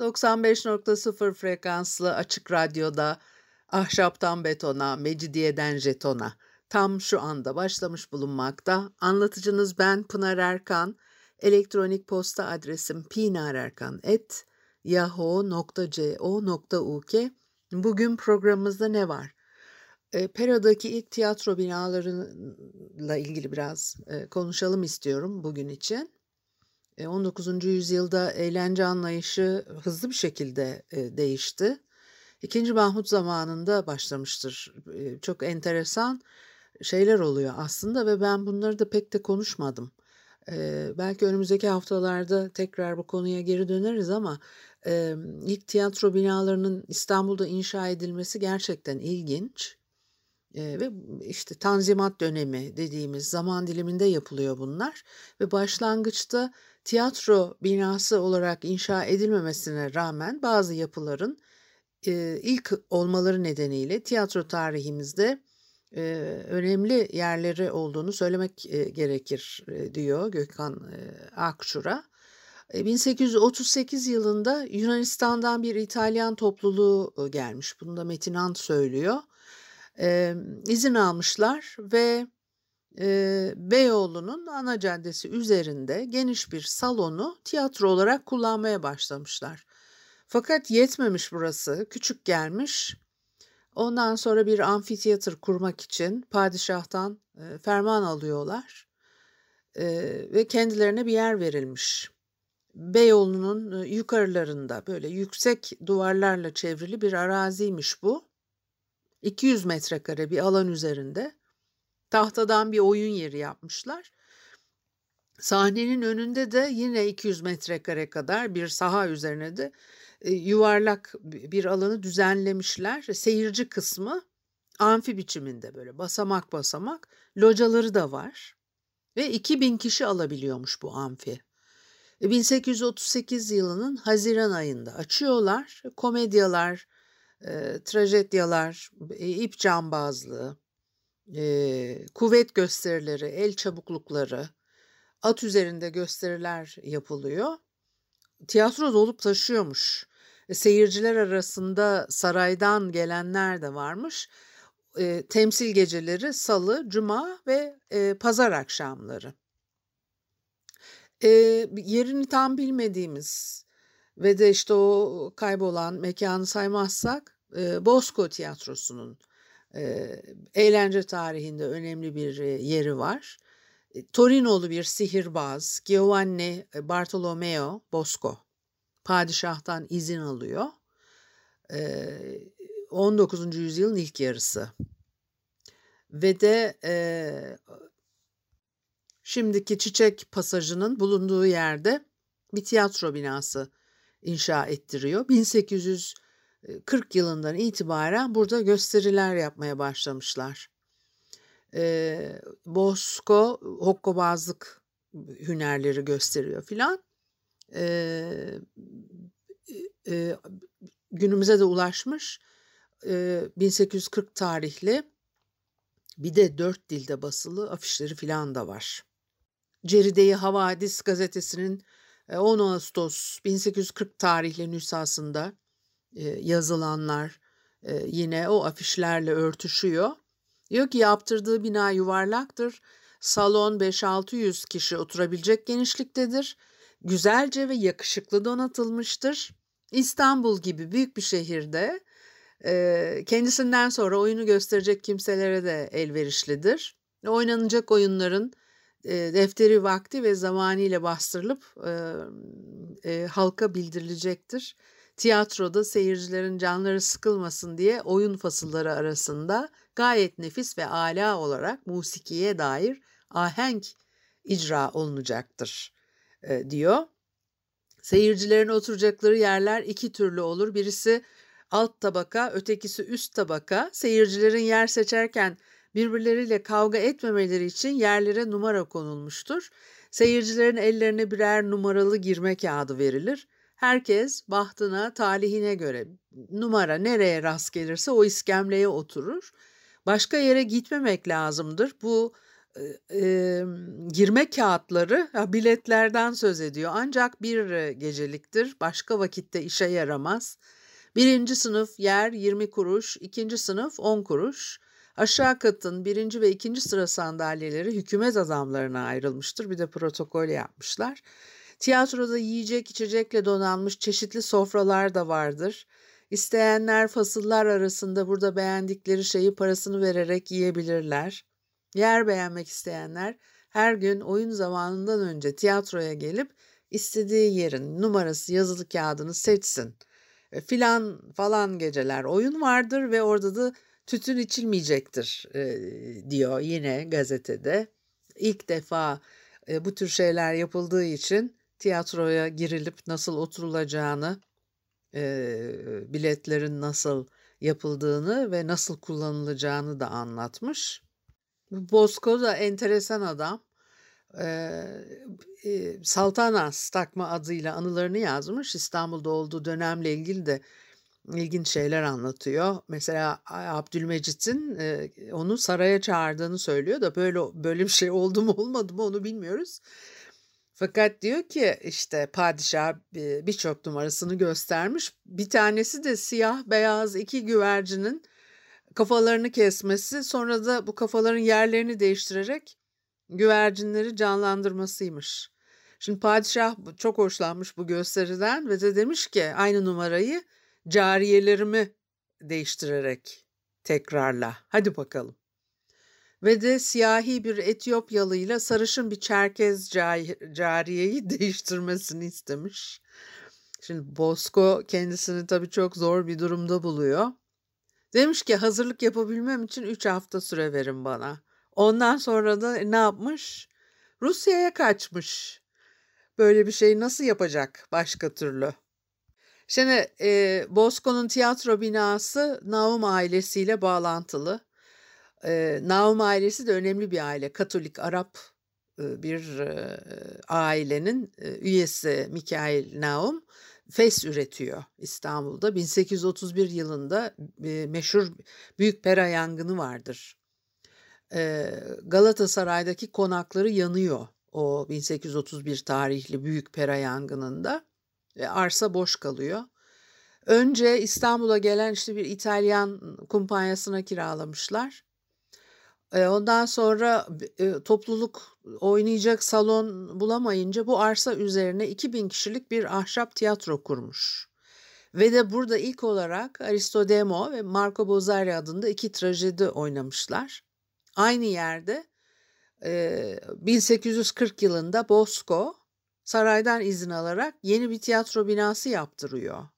95.0 frekanslı açık radyoda ahşaptan betona, mecidiyeden jetona tam şu anda başlamış bulunmakta. Anlatıcınız ben Pınar Erkan. Elektronik posta adresim pinarerkan.yahoo.co.uk Bugün programımızda ne var? E, Pera'daki ilk tiyatro binalarıyla ilgili biraz e, konuşalım istiyorum bugün için. 19. E, yüzyılda eğlence anlayışı hızlı bir şekilde değişti. İkinci Mahmut zamanında başlamıştır. Çok enteresan şeyler oluyor aslında ve ben bunları da pek de konuşmadım. Belki önümüzdeki haftalarda tekrar bu konuya geri döneriz ama ilk tiyatro binalarının İstanbul'da inşa edilmesi gerçekten ilginç. Ve işte Tanzimat dönemi dediğimiz zaman diliminde yapılıyor bunlar ve başlangıçta tiyatro binası olarak inşa edilmemesine rağmen bazı yapıların ilk olmaları nedeniyle tiyatro tarihimizde önemli yerleri olduğunu söylemek gerekir diyor Gökhan Akçura. 1838 yılında Yunanistan'dan bir İtalyan topluluğu gelmiş. Bunu da Metin Ant söylüyor e, izin almışlar ve e, Beyoğlu'nun ana caddesi üzerinde geniş bir salonu tiyatro olarak kullanmaya başlamışlar. Fakat yetmemiş burası, küçük gelmiş. Ondan sonra bir amfiteyatr kurmak için padişahtan e, ferman alıyorlar e, ve kendilerine bir yer verilmiş. Beyoğlu'nun yukarılarında böyle yüksek duvarlarla çevrili bir araziymiş bu. 200 metrekare bir alan üzerinde tahtadan bir oyun yeri yapmışlar. Sahnenin önünde de yine 200 metrekare kadar bir saha üzerine de e, yuvarlak bir alanı düzenlemişler. Seyirci kısmı amfi biçiminde böyle basamak basamak locaları da var ve 2000 kişi alabiliyormuş bu amfi. 1838 e, yılının Haziran ayında açıyorlar. Komedyalar, e, trajedyalar, e, ip cambazlığı, e, kuvvet gösterileri, el çabuklukları, at üzerinde gösteriler yapılıyor. Tiyatro dolup taşıyormuş. E, seyirciler arasında saraydan gelenler de varmış. E, temsil geceleri salı, cuma ve e, pazar akşamları. E, yerini tam bilmediğimiz ve de işte o kaybolan mekanı saymazsak e, Bosco Tiyatrosu'nun e, eğlence tarihinde önemli bir e, yeri var. E, Torino'lu bir sihirbaz Giovanni Bartolomeo Bosco padişahtan izin alıyor. E, 19. yüzyılın ilk yarısı. Ve de e, şimdiki Çiçek Pasajı'nın bulunduğu yerde bir tiyatro binası inşa ettiriyor. 1840 yılından itibaren burada gösteriler yapmaya başlamışlar. E, Bosco hokkabazlık hünerleri gösteriyor filan. E, e, günümüze de ulaşmış. E, 1840 tarihli bir de dört dilde basılı afişleri filan da var. Ceride-i Havadis gazetesinin 10 e, Ağustos 1840 tarihli nüshasında yazılanlar yine o afişlerle örtüşüyor. Diyor ki yaptırdığı bina yuvarlaktır. Salon 5-600 kişi oturabilecek genişliktedir. Güzelce ve yakışıklı donatılmıştır. İstanbul gibi büyük bir şehirde kendisinden sonra oyunu gösterecek kimselere de elverişlidir. Oynanacak oyunların defteri vakti ve zamaniyle bastırılıp e, e, halka bildirilecektir. Tiyatroda seyircilerin canları sıkılmasın diye oyun fasılları arasında gayet nefis ve ala olarak musikiye dair ahenk icra olunacaktır e, diyor. Seyircilerin oturacakları yerler iki türlü olur. Birisi alt tabaka, ötekisi üst tabaka. Seyircilerin yer seçerken birbirleriyle kavga etmemeleri için yerlere numara konulmuştur. Seyircilerin ellerine birer numaralı girme kağıdı verilir. Herkes bahtına, talihine göre numara nereye rast gelirse o iskemleye oturur. Başka yere gitmemek lazımdır. Bu e, e, girme kağıtları biletlerden söz ediyor. Ancak bir geceliktir. Başka vakitte işe yaramaz. Birinci sınıf yer 20 kuruş, ikinci sınıf 10 kuruş. Aşağı katın birinci ve ikinci sıra sandalyeleri hükümet adamlarına ayrılmıştır. Bir de protokol yapmışlar. Tiyatroda yiyecek içecekle donanmış çeşitli sofralar da vardır. İsteyenler fasıllar arasında burada beğendikleri şeyi parasını vererek yiyebilirler. Yer beğenmek isteyenler her gün oyun zamanından önce tiyatroya gelip istediği yerin numarası yazılı kağıdını seçsin. E, filan falan geceler oyun vardır ve orada da tütün içilmeyecektir e, diyor yine gazetede. İlk defa e, bu tür şeyler yapıldığı için tiyatroya girilip nasıl oturulacağını, e, biletlerin nasıl yapıldığını ve nasıl kullanılacağını da anlatmış. Bosco da enteresan adam. Ee, Saltanas takma adıyla anılarını yazmış. İstanbul'da olduğu dönemle ilgili de ilginç şeyler anlatıyor. Mesela Abdülmecit'in onu saraya çağırdığını söylüyor da böyle böyle bir şey oldu mu olmadı mı onu bilmiyoruz. Fakat diyor ki işte padişah birçok numarasını göstermiş. Bir tanesi de siyah beyaz iki güvercinin kafalarını kesmesi sonra da bu kafaların yerlerini değiştirerek güvercinleri canlandırmasıymış. Şimdi padişah çok hoşlanmış bu gösteriden ve de demiş ki aynı numarayı cariyelerimi değiştirerek tekrarla. Hadi bakalım. Ve de siyahi bir Etiyopyalıyla sarışın bir Çerkez cariyeyi değiştirmesini istemiş. Şimdi Bosco kendisini tabii çok zor bir durumda buluyor. Demiş ki hazırlık yapabilmem için 3 hafta süre verin bana. Ondan sonra da ne yapmış? Rusya'ya kaçmış. Böyle bir şey nasıl yapacak başka türlü? Şimdi e, Bosco'nun tiyatro binası Naum ailesiyle bağlantılı. E, Naum ailesi de önemli bir aile. Katolik Arap e, bir e, ailenin e, üyesi Mikail Naum fes üretiyor İstanbul'da. 1831 yılında e, meşhur Büyük Pera yangını vardır. E, Galatasaray'daki konakları yanıyor o 1831 tarihli Büyük Pera yangınında. E, arsa boş kalıyor. Önce İstanbul'a gelen işte bir İtalyan kumpanyasına kiralamışlar. Ondan sonra topluluk oynayacak salon bulamayınca bu arsa üzerine 2000 kişilik bir ahşap tiyatro kurmuş. Ve de burada ilk olarak Aristodemo ve Marco Bozzari adında iki trajedi oynamışlar. Aynı yerde 1840 yılında Bosco saraydan izin alarak yeni bir tiyatro binası yaptırıyor.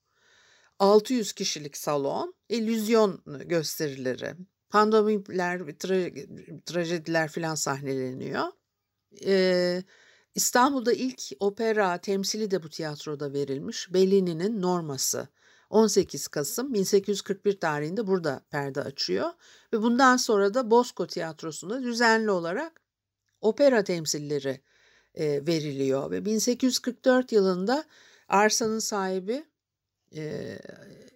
600 kişilik salon, illüzyon gösterileri, pandomimler, tra- trajediler filan sahneleniyor. Ee, İstanbul'da ilk opera temsili de bu tiyatroda verilmiş. Bellini'nin Norması. 18 Kasım 1841 tarihinde burada perde açıyor ve bundan sonra da Bosco Tiyatrosu'nda düzenli olarak opera temsilleri e, veriliyor ve 1844 yılında arsanın sahibi e,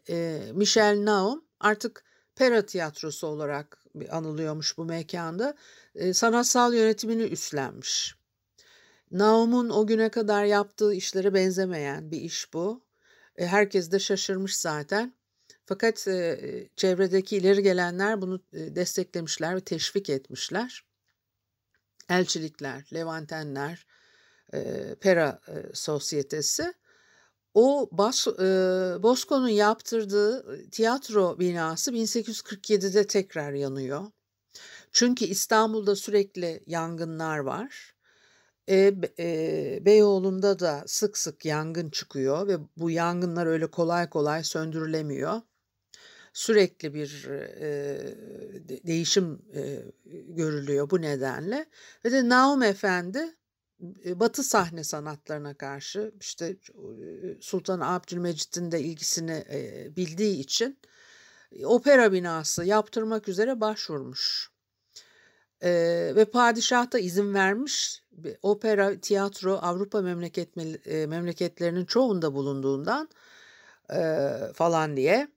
e, Michel Naum artık Pera Tiyatrosu olarak anılıyormuş bu mekanda. E, sanatsal yönetimini üstlenmiş. Naum'un o güne kadar yaptığı işlere benzemeyen bir iş bu. E, herkes de şaşırmış zaten. Fakat e, çevredeki ileri gelenler bunu desteklemişler ve teşvik etmişler. Elçilikler, Levantenler, e, Pera e, Sosyetesi o Bas, e, Bosco'nun yaptırdığı tiyatro binası 1847'de tekrar yanıyor. Çünkü İstanbul'da sürekli yangınlar var. E, e, Beyoğlu'nda da sık sık yangın çıkıyor ve bu yangınlar öyle kolay kolay söndürülemiyor. Sürekli bir e, değişim e, görülüyor bu nedenle. Ve de Naum Efendi Batı sahne sanatlarına karşı işte Sultan Abdülmecit'in de ilgisini bildiği için opera binası yaptırmak üzere başvurmuş. Ve padişah da izin vermiş. Opera, tiyatro Avrupa memleket, memleketlerinin çoğunda bulunduğundan falan diye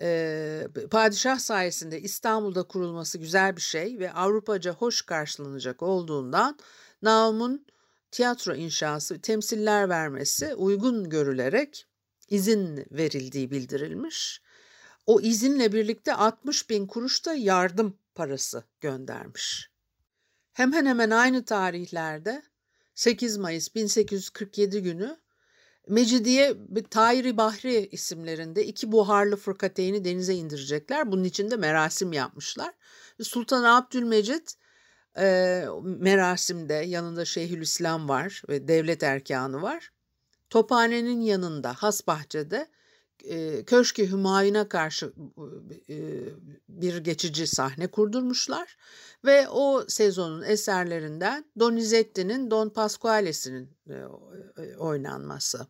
e, padişah sayesinde İstanbul'da kurulması güzel bir şey ve Avrupaca hoş karşılanacak olduğundan Naum'un tiyatro inşası, temsiller vermesi uygun görülerek izin verildiği bildirilmiş. O izinle birlikte 60 bin kuruş da yardım parası göndermiş. Hemen hemen aynı tarihlerde 8 Mayıs 1847 günü Mecidiye Tahiri Bahri isimlerinde iki buharlı fırkateyni denize indirecekler. Bunun için de merasim yapmışlar. Sultan Abdülmecit e, merasimde yanında Şeyhülislam var ve devlet erkanı var. Tophanenin yanında Hasbahçe'de e, Köşkü Hümayun'a karşı e, bir geçici sahne kurdurmuşlar ve o sezonun eserlerinden Donizetti'nin Don Pasquale'sinin e, e oynanması.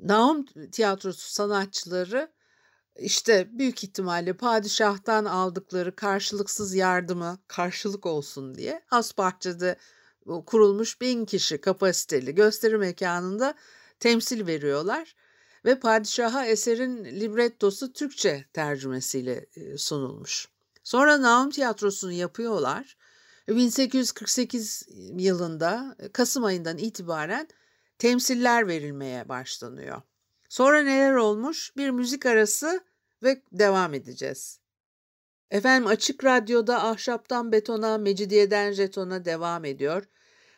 Naum tiyatrosu sanatçıları işte büyük ihtimalle padişahtan aldıkları karşılıksız yardımı karşılık olsun diye Hasbahçe'de kurulmuş bin kişi kapasiteli gösteri mekanında temsil veriyorlar ve padişaha eserin librettosu Türkçe tercümesiyle sunulmuş. Sonra Naum Tiyatrosu'nu yapıyorlar. 1848 yılında Kasım ayından itibaren temsiller verilmeye başlanıyor. Sonra neler olmuş? Bir müzik arası ve devam edeceğiz. Efendim Açık Radyo'da Ahşaptan Betona, Mecidiyeden Jeton'a devam ediyor.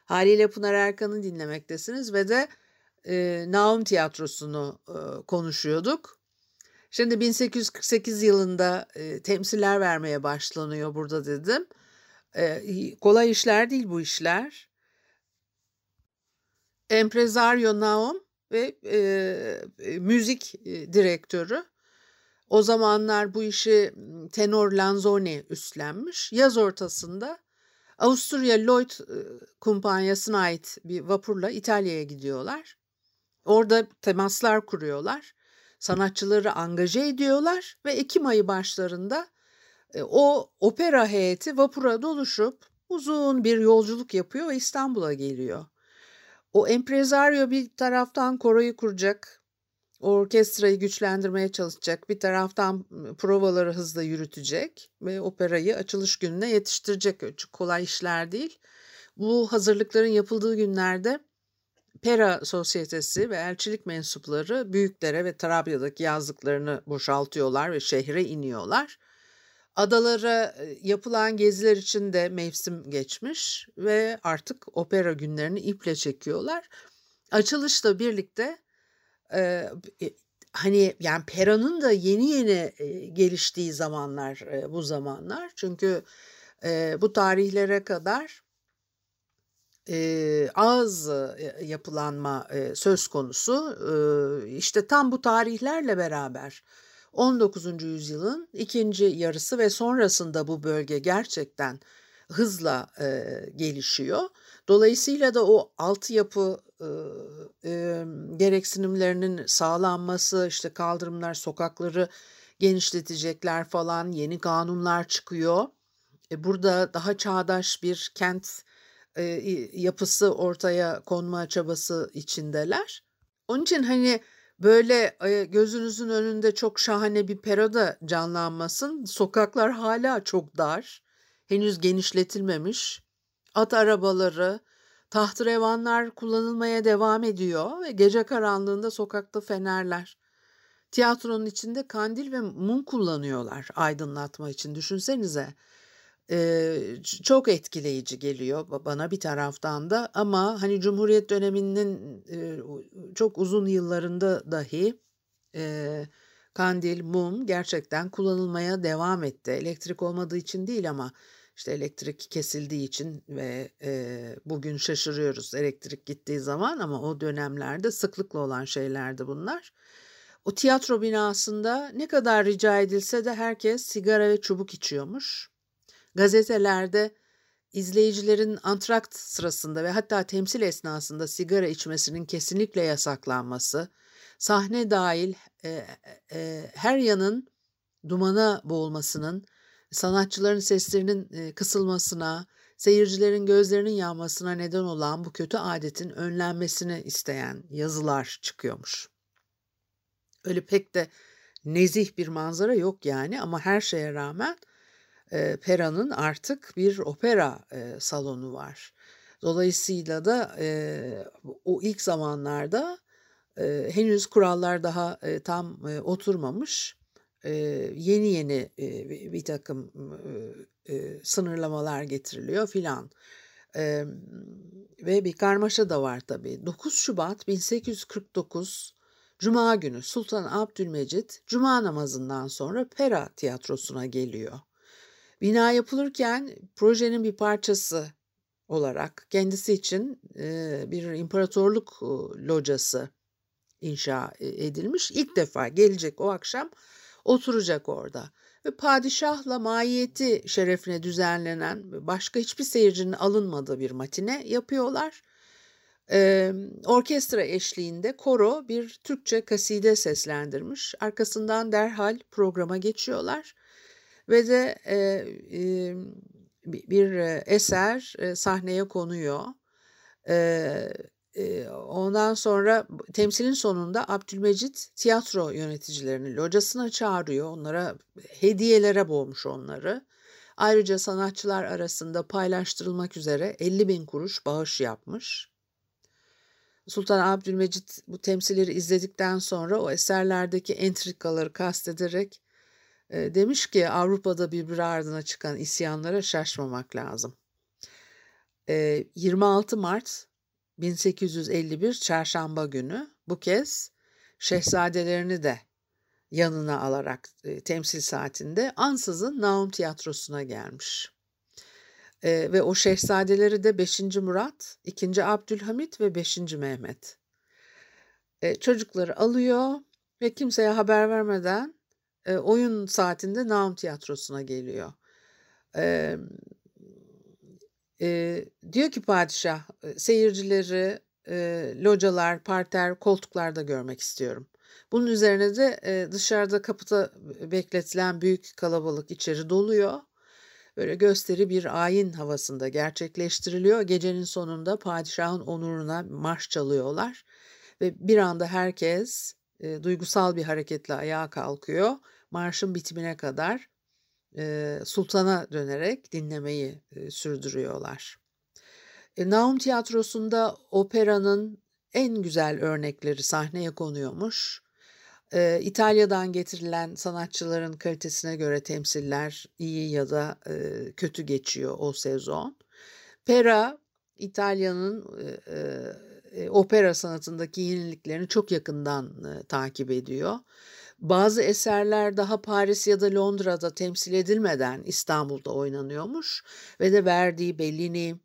Haliyle Pınar Erkan'ı dinlemektesiniz ve de e, Naum Tiyatrosu'nu e, konuşuyorduk. Şimdi 1848 yılında e, temsiller vermeye başlanıyor burada dedim. E, kolay işler değil bu işler. Empresario Naum ve e, e, müzik e, direktörü. O zamanlar bu işi tenor Lanzoni üstlenmiş. Yaz ortasında Avusturya Lloyd e, kumpanyasına ait bir vapurla İtalya'ya gidiyorlar. Orada temaslar kuruyorlar. Sanatçıları angaje ediyorlar ve Ekim ayı başlarında e, o opera heyeti vapura doluşup uzun bir yolculuk yapıyor ve İstanbul'a geliyor. O empresario bir taraftan koroyu kuracak, orkestrayı güçlendirmeye çalışacak, bir taraftan provaları hızla yürütecek ve operayı açılış gününe yetiştirecek. Çok kolay işler değil. Bu hazırlıkların yapıldığı günlerde Pera Sosyetesi ve elçilik mensupları büyüklere ve Trabya'daki yazlıklarını boşaltıyorlar ve şehre iniyorlar. Adalara yapılan geziler için de mevsim geçmiş ve artık opera günlerini iple çekiyorlar. Açılışla birlikte e, hani yani Pera'nın da yeni yeni e, geliştiği zamanlar e, bu zamanlar. Çünkü e, bu tarihlere kadar e, az yapılanma e, söz konusu. E, işte tam bu tarihlerle beraber 19. yüzyılın ikinci yarısı ve sonrasında bu bölge gerçekten hızla e, gelişiyor. Dolayısıyla da o altyapı e, e, gereksinimlerinin sağlanması, işte kaldırımlar, sokakları genişletecekler falan, yeni kanunlar çıkıyor. E, burada daha çağdaş bir kent e, yapısı ortaya konma çabası içindeler. Onun için hani böyle gözünüzün önünde çok şahane bir peroda canlanmasın. Sokaklar hala çok dar. Henüz genişletilmemiş. At arabaları, tahtrevanlar kullanılmaya devam ediyor ve gece karanlığında sokakta fenerler. Tiyatronun içinde kandil ve mum kullanıyorlar aydınlatma için. Düşünsenize çok etkileyici geliyor bana bir taraftan da ama hani Cumhuriyet döneminin çok uzun yıllarında dahi kandil, mum gerçekten kullanılmaya devam etti. Elektrik olmadığı için değil ama işte elektrik kesildiği için ve bugün şaşırıyoruz elektrik gittiği zaman ama o dönemlerde sıklıkla olan şeylerdi bunlar. O tiyatro binasında ne kadar rica edilse de herkes sigara ve çubuk içiyormuş. Gazetelerde izleyicilerin antrakt sırasında ve hatta temsil esnasında sigara içmesinin kesinlikle yasaklanması, sahne dahil e, e, her yanın dumana boğulmasının, sanatçıların seslerinin e, kısılmasına, seyircilerin gözlerinin yanmasına neden olan bu kötü adetin önlenmesini isteyen yazılar çıkıyormuş. Öyle pek de nezih bir manzara yok yani ama her şeye rağmen e, Pera'nın artık bir opera e, salonu var. Dolayısıyla da e, o ilk zamanlarda e, henüz kurallar daha e, tam e, oturmamış. E, yeni yeni e, bir takım e, e, sınırlamalar getiriliyor filan. E, ve bir karmaşa da var tabii. 9 Şubat 1849 Cuma günü Sultan Abdülmecit Cuma namazından sonra Pera tiyatrosuna geliyor. Bina yapılırken projenin bir parçası olarak kendisi için e, bir imparatorluk e, locası inşa e, edilmiş. İlk defa gelecek o akşam oturacak orada. Ve padişahla mahiyeti şerefine düzenlenen başka hiçbir seyircinin alınmadığı bir matine yapıyorlar. Ee, orkestra eşliğinde koro bir Türkçe kaside seslendirmiş. Arkasından derhal programa geçiyorlar ve de e, e, bir eser e, sahneye konuyor. E, e, ondan sonra temsilin sonunda Abdülmecit tiyatro yöneticilerini locasına çağırıyor. Onlara hediyelere boğmuş onları. Ayrıca sanatçılar arasında paylaştırılmak üzere 50 bin kuruş bağış yapmış. Sultan Abdülmecit bu temsilleri izledikten sonra o eserlerdeki entrikaları kastederek demiş ki Avrupa'da birbiri ardına çıkan isyanlara şaşmamak lazım. E, 26 Mart 1851 Çarşamba günü bu kez şehzadelerini de yanına alarak temsil saatinde ansızın Naum Tiyatrosu'na gelmiş. E, ve o şehzadeleri de 5. Murat, 2. Abdülhamit ve 5. Mehmet. E, çocukları alıyor ve kimseye haber vermeden e, oyun saatinde Naum Tiyatrosu'na geliyor. E, e, diyor ki padişah seyircileri e, localar, parter, koltuklarda görmek istiyorum. Bunun üzerine de e, dışarıda kapıda bekletilen büyük kalabalık içeri doluyor. Böyle gösteri bir ayin havasında gerçekleştiriliyor. Gecenin sonunda padişahın onuruna marş çalıyorlar ve bir anda herkes e, duygusal bir hareketle ayağa kalkıyor. Marşın bitimine kadar e, sultana dönerek dinlemeyi e, sürdürüyorlar. E, Naum Tiyatrosu'nda operanın en güzel örnekleri sahneye konuyormuş. E, İtalya'dan getirilen sanatçıların kalitesine göre temsiller iyi ya da e, kötü geçiyor o sezon. Pera İtalya'nın e, e, opera sanatındaki yeniliklerini çok yakından e, takip ediyor. Bazı eserler daha Paris ya da Londra'da temsil edilmeden İstanbul'da oynanıyormuş ve de Verdi, Bellini,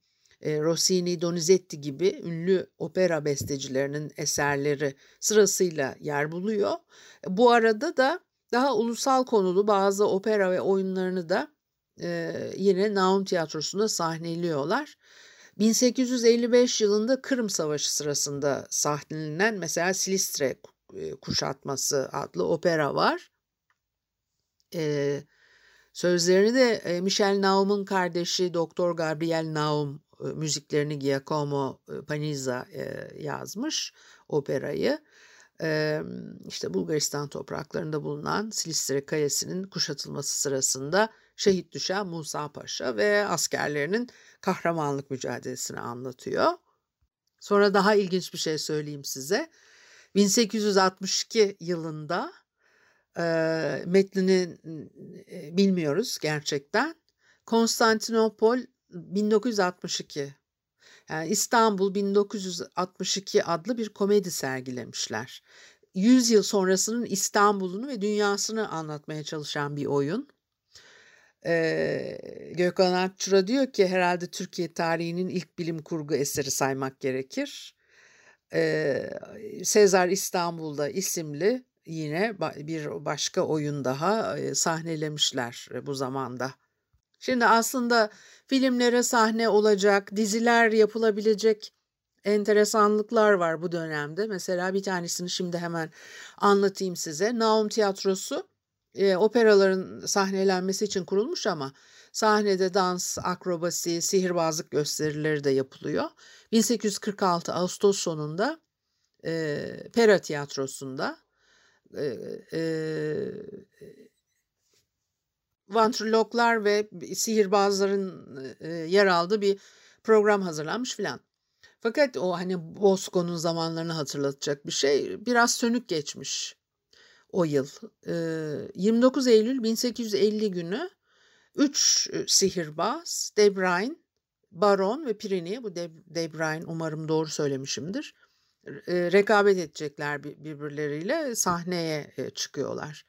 e, Rossini, Donizetti gibi ünlü opera bestecilerinin eserleri sırasıyla yer buluyor. Bu arada da daha ulusal konulu bazı opera ve oyunlarını da e, yine Naum Tiyatrosu'nda sahneliyorlar. 1855 yılında Kırım Savaşı sırasında sahnelenen mesela Silistre kuşatması adlı opera var. Ee, sözlerini de Michel Naum'un kardeşi Doktor Gabriel Naum müziklerini Giacomo Panizza yazmış operayı. İşte Bulgaristan topraklarında bulunan Silistre Kalesi'nin kuşatılması sırasında şehit düşen Musa Paşa ve askerlerinin kahramanlık mücadelesini anlatıyor. Sonra daha ilginç bir şey söyleyeyim size. 1862 yılında e, metnini bilmiyoruz gerçekten. Konstantinopol 1962 yani İstanbul 1962 adlı bir komedi sergilemişler. 100 yıl sonrasının İstanbul'unu ve dünyasını anlatmaya çalışan bir oyun. Ee, Gökhan Akçura diyor ki herhalde Türkiye tarihinin ilk bilim kurgu eseri saymak gerekir. Sezar İstanbul'da isimli yine bir başka oyun daha sahnelemişler bu zamanda. Şimdi aslında filmlere sahne olacak, diziler yapılabilecek enteresanlıklar var bu dönemde. Mesela bir tanesini şimdi hemen anlatayım size. Naum Tiyatrosu operaların sahnelenmesi için kurulmuş ama sahnede dans, akrobasi, sihirbazlık gösterileri de yapılıyor. 1846 Ağustos sonunda e, Pera Tiyatrosu'nda e, e, ve sihirbazların e, yer aldığı bir program hazırlanmış filan. Fakat o hani Bosco'nun zamanlarını hatırlatacak bir şey biraz sönük geçmiş o yıl. E, 29 Eylül 1850 günü 3 sihirbaz, Debrine, Baron ve Pirini, bu Debrine umarım doğru söylemişimdir, rekabet edecekler birbirleriyle sahneye çıkıyorlar.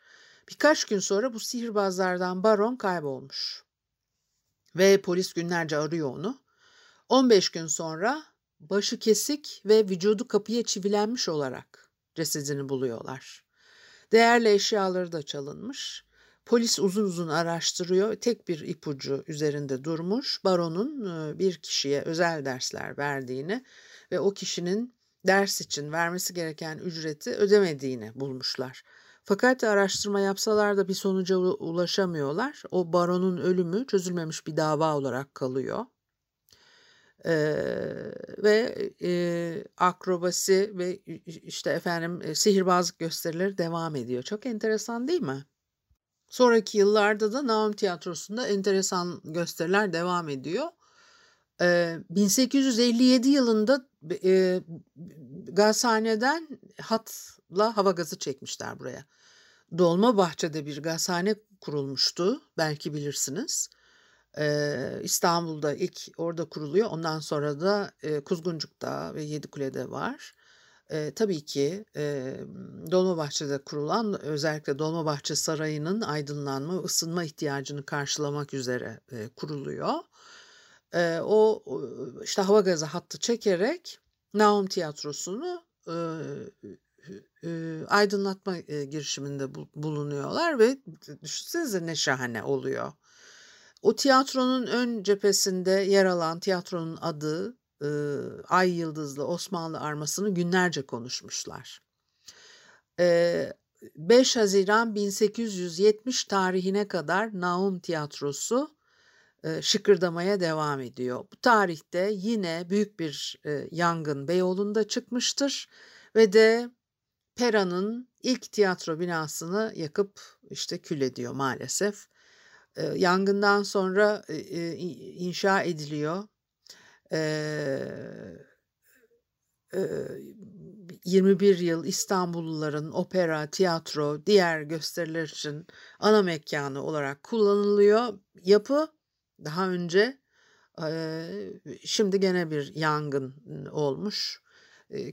Birkaç gün sonra bu sihirbazlardan Baron kaybolmuş. Ve polis günlerce arıyor onu. 15 gün sonra başı kesik ve vücudu kapıya çivilenmiş olarak cesedini buluyorlar. Değerli eşyaları da çalınmış. Polis uzun uzun araştırıyor. Tek bir ipucu üzerinde durmuş. Baron'un bir kişiye özel dersler verdiğini ve o kişinin ders için vermesi gereken ücreti ödemediğini bulmuşlar. Fakat araştırma yapsalar da bir sonuca ulaşamıyorlar. O baronun ölümü çözülmemiş bir dava olarak kalıyor. Ee, ve e, akrobasi ve işte efendim e, sihirbazlık gösterileri devam ediyor. Çok enteresan değil mi? Sonraki yıllarda da Naum Tiyatrosu'nda enteresan gösteriler devam ediyor. Ee, 1857 yılında e, gazhaneden hatla hava gazı çekmişler buraya. Dolmabahçe'de bir gazhane kurulmuştu belki bilirsiniz. İstanbul'da ilk orada kuruluyor. Ondan sonra da e, Kuzguncuk'ta ve Yedikule'de var. E, tabii ki e, Dolmabahçe'de kurulan özellikle Dolmabahçe Sarayı'nın aydınlanma, ısınma ihtiyacını karşılamak üzere e, kuruluyor. E, o işte hava gazı hattı çekerek Naum Tiyatrosu'nu e, aydınlatma girişiminde bu, bulunuyorlar ve düşünsenize ne şahane oluyor. O tiyatronun ön cephesinde yer alan tiyatronun adı e, Ay Yıldızlı Osmanlı armasını günlerce konuşmuşlar. E, 5 Haziran 1870 tarihine kadar Naum Tiyatrosu e, şıkırdamaya devam ediyor. Bu tarihte yine büyük bir e, yangın Beyoğlu'nda çıkmıştır ve de Pera'nın ilk tiyatro binasını yakıp işte kül ediyor maalesef. E, yangından sonra e, inşa ediliyor. E, e, 21 yıl İstanbulluların opera, tiyatro, diğer gösteriler için ana mekanı olarak kullanılıyor. Yapı daha önce şimdi gene bir yangın olmuş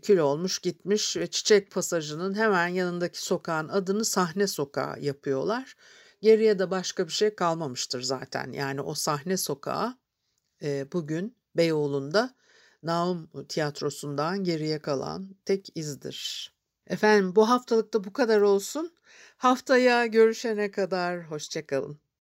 kül olmuş gitmiş ve Çiçek Pasajı'nın hemen yanındaki sokağın adını Sahne Sokağı yapıyorlar. Geriye de başka bir şey kalmamıştır zaten. Yani o Sahne Sokağı bugün Beyoğlu'nda Naum Tiyatrosu'ndan geriye kalan tek izdir. Efendim bu haftalıkta bu kadar olsun. Haftaya görüşene kadar hoşçakalın.